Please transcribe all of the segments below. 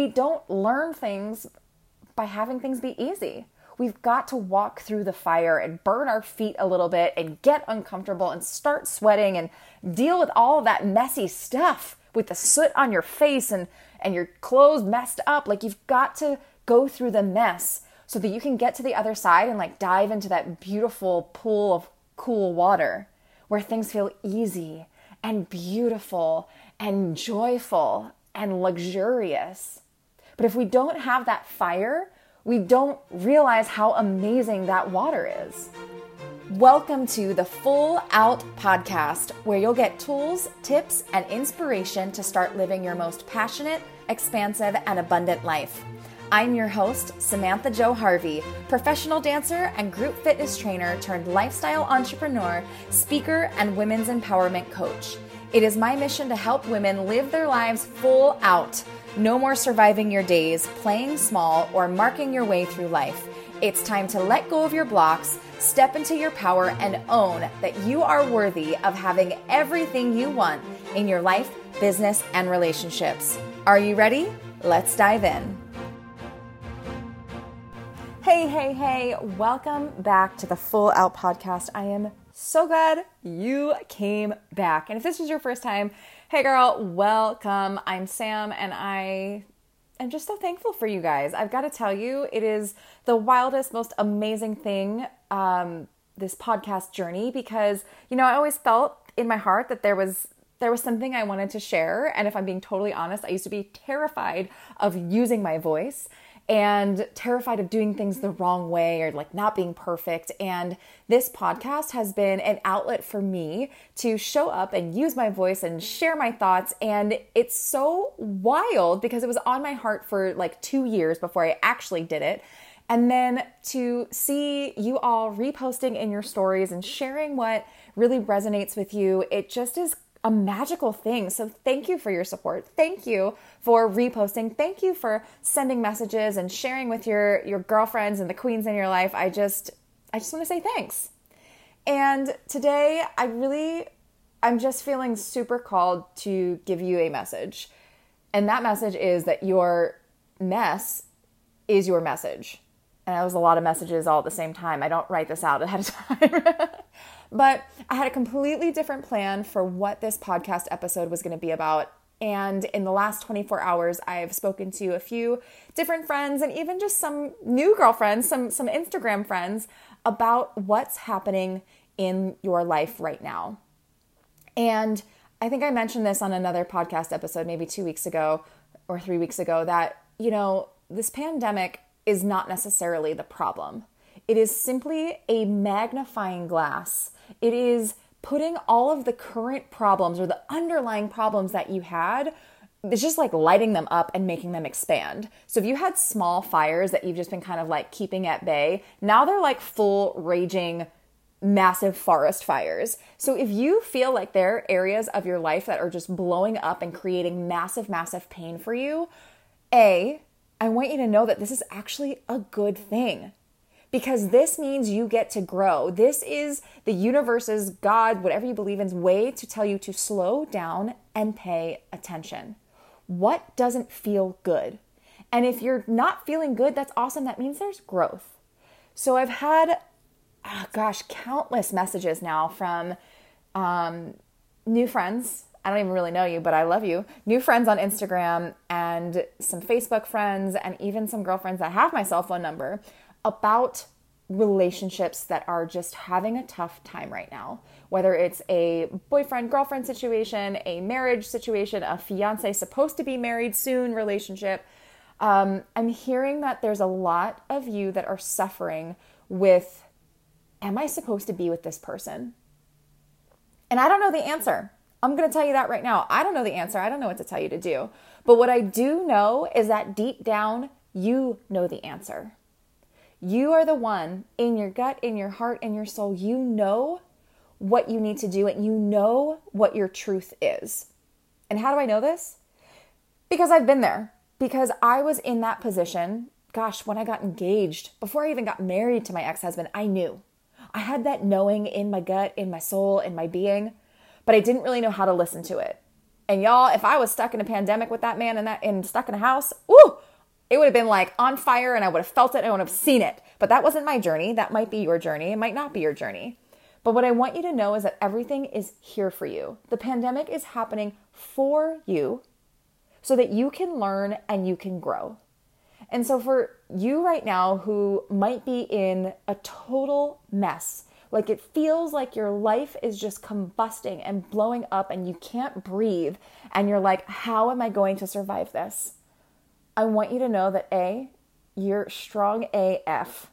we don't learn things by having things be easy. We've got to walk through the fire and burn our feet a little bit and get uncomfortable and start sweating and deal with all that messy stuff with the soot on your face and, and your clothes messed up. Like you've got to go through the mess so that you can get to the other side and like dive into that beautiful pool of cool water where things feel easy and beautiful and joyful and luxurious. But if we don't have that fire, we don't realize how amazing that water is. Welcome to the Full Out Podcast, where you'll get tools, tips, and inspiration to start living your most passionate, expansive, and abundant life. I'm your host, Samantha Jo Harvey, professional dancer and group fitness trainer turned lifestyle entrepreneur, speaker, and women's empowerment coach. It is my mission to help women live their lives full out. No more surviving your days, playing small, or marking your way through life. It's time to let go of your blocks, step into your power, and own that you are worthy of having everything you want in your life, business, and relationships. Are you ready? Let's dive in. Hey, hey, hey, welcome back to the Full Out Podcast. I am so glad you came back. And if this is your first time, hey girl, welcome. I'm Sam and I am just so thankful for you guys. I've got to tell you, it is the wildest, most amazing thing, um, this podcast journey, because, you know, I always felt in my heart that there was there was something I wanted to share. And if I'm being totally honest, I used to be terrified of using my voice and terrified of doing things the wrong way or like not being perfect. And this podcast has been an outlet for me to show up and use my voice and share my thoughts. And it's so wild because it was on my heart for like two years before I actually did it. And then to see you all reposting in your stories and sharing what really resonates with you, it just is a magical thing. So thank you for your support. Thank you for reposting. Thank you for sending messages and sharing with your your girlfriends and the queens in your life. I just I just want to say thanks. And today I really I'm just feeling super called to give you a message. And that message is that your mess is your message. And that was a lot of messages all at the same time. I don't write this out ahead of time. But I had a completely different plan for what this podcast episode was going to be about. And in the last 24 hours, I've spoken to a few different friends and even just some new girlfriends, some, some Instagram friends about what's happening in your life right now. And I think I mentioned this on another podcast episode, maybe two weeks ago or three weeks ago, that, you know, this pandemic is not necessarily the problem. It is simply a magnifying glass it is putting all of the current problems or the underlying problems that you had it's just like lighting them up and making them expand. So if you had small fires that you've just been kind of like keeping at bay, now they're like full raging massive forest fires. So if you feel like there are areas of your life that are just blowing up and creating massive massive pain for you, A, I want you to know that this is actually a good thing because this means you get to grow. This is the universe's God, whatever you believe in, way to tell you to slow down and pay attention. What doesn't feel good? And if you're not feeling good, that's awesome. That means there's growth. So I've had, oh gosh, countless messages now from um, new friends. I don't even really know you, but I love you. New friends on Instagram and some Facebook friends, and even some girlfriends that have my cell phone number about relationships that are just having a tough time right now. Whether it's a boyfriend girlfriend situation, a marriage situation, a fiance supposed to be married soon relationship. Um, I'm hearing that there's a lot of you that are suffering with Am I supposed to be with this person? And I don't know the answer. I'm going to tell you that right now. I don't know the answer. I don't know what to tell you to do. But what I do know is that deep down, you know the answer. You are the one in your gut, in your heart, in your soul. You know what you need to do and you know what your truth is. And how do I know this? Because I've been there. Because I was in that position. Gosh, when I got engaged, before I even got married to my ex husband, I knew. I had that knowing in my gut, in my soul, in my being, but I didn't really know how to listen to it. And y'all, if I was stuck in a pandemic with that man and that and stuck in a house, ooh, it would have been like on fire and I would have felt it and I would have seen it. But that wasn't my journey. That might be your journey. It might not be your journey. But what I want you to know is that everything is here for you. The pandemic is happening for you so that you can learn and you can grow. And so, for you right now who might be in a total mess, like it feels like your life is just combusting and blowing up and you can't breathe, and you're like, how am I going to survive this? I want you to know that A, you're strong AF.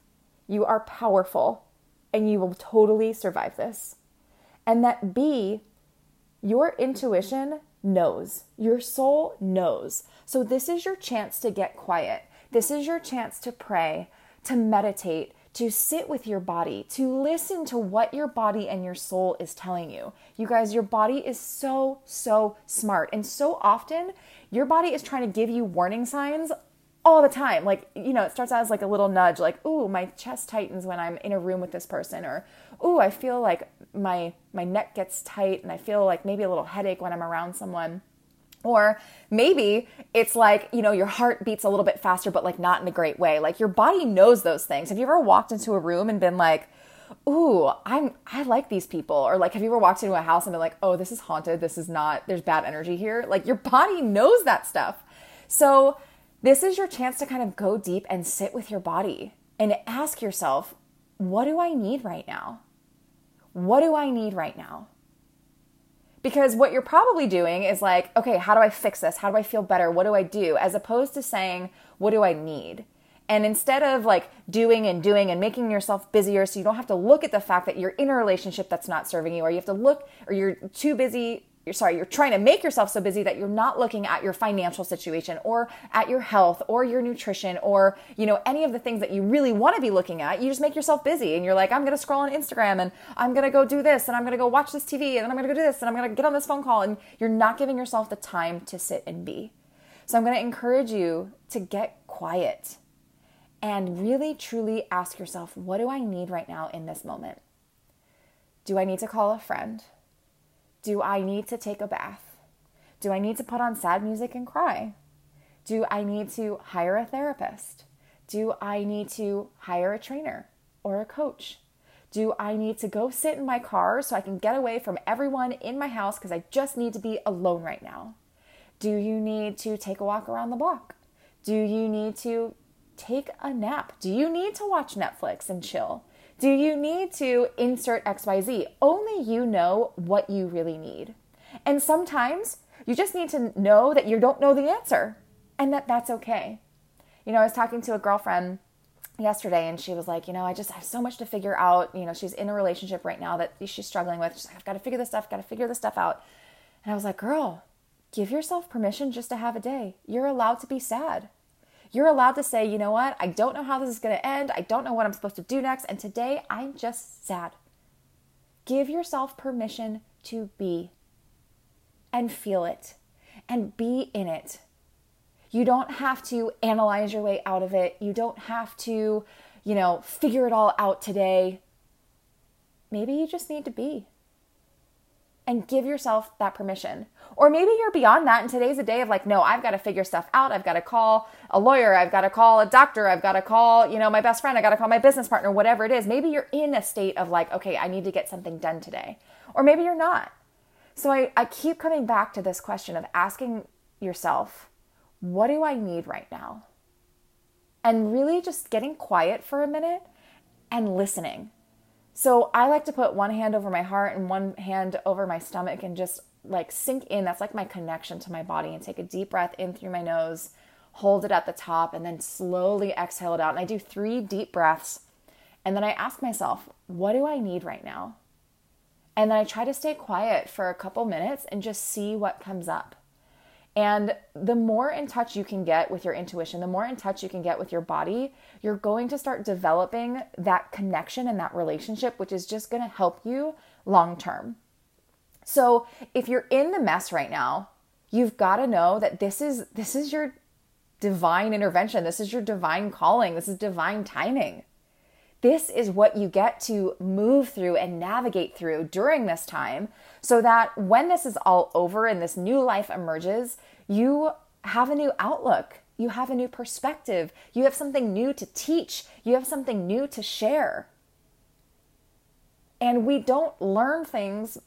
You are powerful and you will totally survive this. And that B, your intuition knows, your soul knows. So, this is your chance to get quiet. This is your chance to pray, to meditate, to sit with your body, to listen to what your body and your soul is telling you. You guys, your body is so, so smart. And so often, your body is trying to give you warning signs all the time. Like, you know, it starts out as like a little nudge, like, ooh, my chest tightens when I'm in a room with this person, or ooh, I feel like my my neck gets tight and I feel like maybe a little headache when I'm around someone. Or maybe it's like, you know, your heart beats a little bit faster, but like not in a great way. Like your body knows those things. Have you ever walked into a room and been like, ooh, I'm I like these people. Or like have you ever walked into a house and been like, oh, this is haunted, this is not, there's bad energy here? Like your body knows that stuff. So this is your chance to kind of go deep and sit with your body and ask yourself, what do I need right now? What do I need right now? Because what you're probably doing is like, okay, how do I fix this? How do I feel better? What do I do? As opposed to saying, what do I need? And instead of like doing and doing and making yourself busier so you don't have to look at the fact that you're in a relationship that's not serving you, or you have to look, or you're too busy you're sorry, you're trying to make yourself so busy that you're not looking at your financial situation or at your health or your nutrition or, you know, any of the things that you really want to be looking at. You just make yourself busy and you're like, I'm going to scroll on Instagram and I'm going to go do this and I'm going to go watch this TV and then I'm going to go do this and I'm going to get on this phone call and you're not giving yourself the time to sit and be. So I'm going to encourage you to get quiet and really truly ask yourself, what do I need right now in this moment? Do I need to call a friend? Do I need to take a bath? Do I need to put on sad music and cry? Do I need to hire a therapist? Do I need to hire a trainer or a coach? Do I need to go sit in my car so I can get away from everyone in my house because I just need to be alone right now? Do you need to take a walk around the block? Do you need to take a nap? Do you need to watch Netflix and chill? Do you need to insert XYZ? Only you know what you really need. And sometimes you just need to know that you don't know the answer and that that's okay. You know, I was talking to a girlfriend yesterday and she was like, you know, I just have so much to figure out. You know, she's in a relationship right now that she's struggling with. She's like, I've got to figure this stuff, got to figure this stuff out. And I was like, girl, give yourself permission just to have a day. You're allowed to be sad. You're allowed to say, you know what? I don't know how this is going to end. I don't know what I'm supposed to do next. And today I'm just sad. Give yourself permission to be and feel it and be in it. You don't have to analyze your way out of it. You don't have to, you know, figure it all out today. Maybe you just need to be and give yourself that permission. Or maybe you're beyond that and today's a day of like, no, I've got to figure stuff out. I've got to call a lawyer. I've got to call a doctor. I've got to call, you know, my best friend. I got to call my business partner, whatever it is. Maybe you're in a state of like, okay, I need to get something done today. Or maybe you're not. So I, I keep coming back to this question of asking yourself, what do I need right now? And really just getting quiet for a minute and listening so I like to put one hand over my heart and one hand over my stomach and just like sink in. That's like my connection to my body and take a deep breath in through my nose, hold it at the top, and then slowly exhale it out. And I do three deep breaths. And then I ask myself, what do I need right now? And then I try to stay quiet for a couple minutes and just see what comes up. And the more in touch you can get with your intuition, the more in touch you can get with your body, you're going to start developing that connection and that relationship, which is just going to help you long term. So, if you're in the mess right now, you've got to know that this is this is your divine intervention. This is your divine calling. This is divine timing. This is what you get to move through and navigate through during this time so that when this is all over and this new life emerges, you have a new outlook. You have a new perspective. You have something new to teach. You have something new to share. And we don't learn things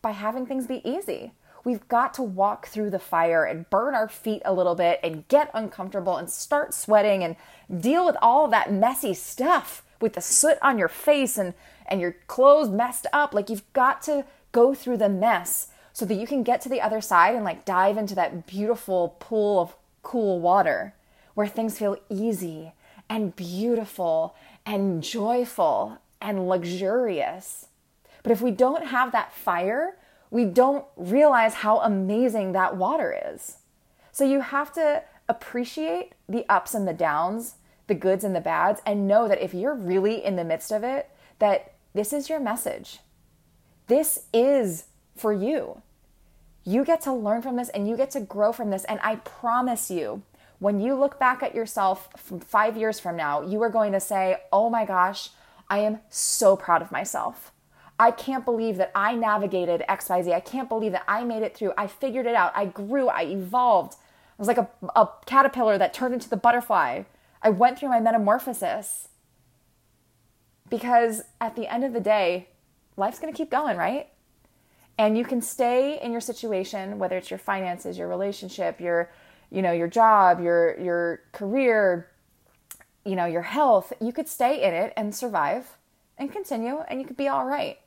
by having things be easy. We've got to walk through the fire and burn our feet a little bit and get uncomfortable and start sweating and deal with all that messy stuff with the soot on your face and, and your clothes messed up. Like you've got to go through the mess so that you can get to the other side and like dive into that beautiful pool of cool water where things feel easy and beautiful and joyful and luxurious. But if we don't have that fire, we don't realize how amazing that water is. So you have to appreciate the ups and the downs, the goods and the bads, and know that if you're really in the midst of it, that this is your message. This is for you. You get to learn from this and you get to grow from this. And I promise you, when you look back at yourself from five years from now, you are going to say, Oh my gosh, I am so proud of myself. I can't believe that I navigated XYZ. I can't believe that I made it through. I figured it out. I grew. I evolved. I was like a, a caterpillar that turned into the butterfly. I went through my metamorphosis. Because at the end of the day, life's going to keep going, right? And you can stay in your situation, whether it's your finances, your relationship, your, you know, your job, your your career, you know, your health. You could stay in it and survive and continue and you could be all right.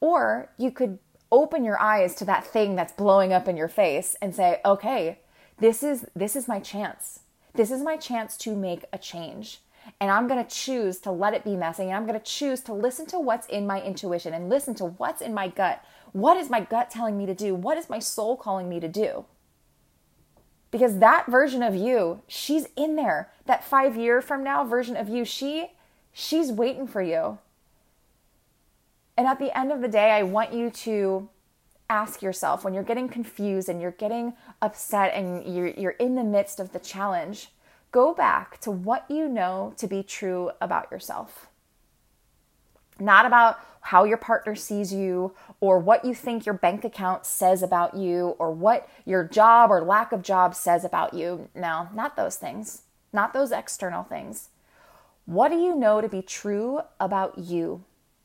Or you could open your eyes to that thing that's blowing up in your face and say, "Okay, this is this is my chance. This is my chance to make a change." And I'm going to choose to let it be messy. And I'm going to choose to listen to what's in my intuition and listen to what's in my gut. What is my gut telling me to do? What is my soul calling me to do? Because that version of you, she's in there. That 5 year from now version of you, she she's waiting for you. And at the end of the day, I want you to ask yourself when you're getting confused and you're getting upset and you're, you're in the midst of the challenge, go back to what you know to be true about yourself. Not about how your partner sees you or what you think your bank account says about you or what your job or lack of job says about you. No, not those things, not those external things. What do you know to be true about you?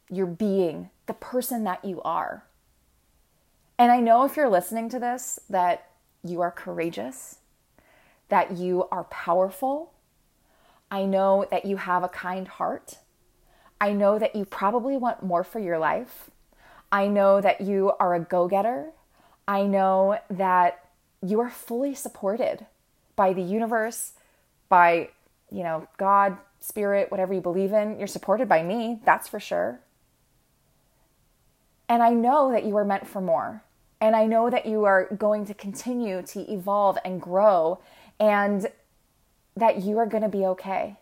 your being, the person that you are. And I know if you're listening to this that you are courageous, that you are powerful. I know that you have a kind heart. I know that you probably want more for your life. I know that you are a go getter. I know that you are fully supported by the universe, by, you know, God, spirit, whatever you believe in. You're supported by me, that's for sure. And I know that you are meant for more. And I know that you are going to continue to evolve and grow and that you are going to be okay.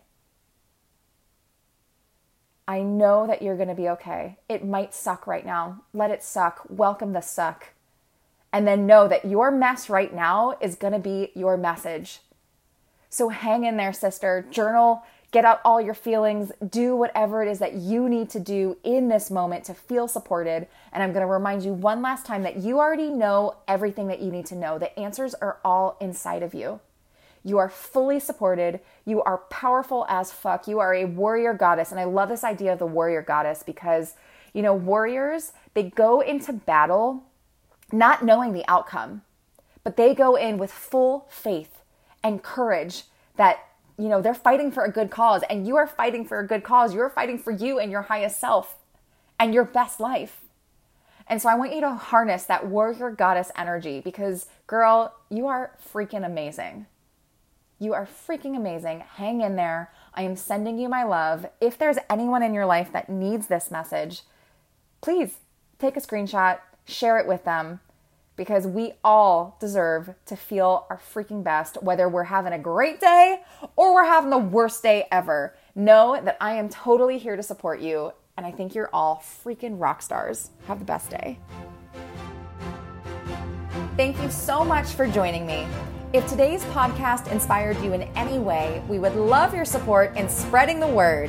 I know that you're going to be okay. It might suck right now. Let it suck. Welcome the suck. And then know that your mess right now is going to be your message. So hang in there, sister. Journal get out all your feelings, do whatever it is that you need to do in this moment to feel supported. And I'm going to remind you one last time that you already know everything that you need to know. The answers are all inside of you. You are fully supported. You are powerful as fuck. You are a warrior goddess. And I love this idea of the warrior goddess because, you know, warriors, they go into battle not knowing the outcome, but they go in with full faith and courage that you know, they're fighting for a good cause and you are fighting for a good cause. You're fighting for you and your highest self and your best life. And so I want you to harness that warrior goddess energy because, girl, you are freaking amazing. You are freaking amazing. Hang in there. I am sending you my love. If there's anyone in your life that needs this message, please take a screenshot, share it with them because we all deserve to feel our freaking best, whether we're having a great day or we're having the worst day ever. Know that I am totally here to support you, and I think you're all freaking rock stars. Have the best day. Thank you so much for joining me. If today's podcast inspired you in any way, we would love your support in spreading the word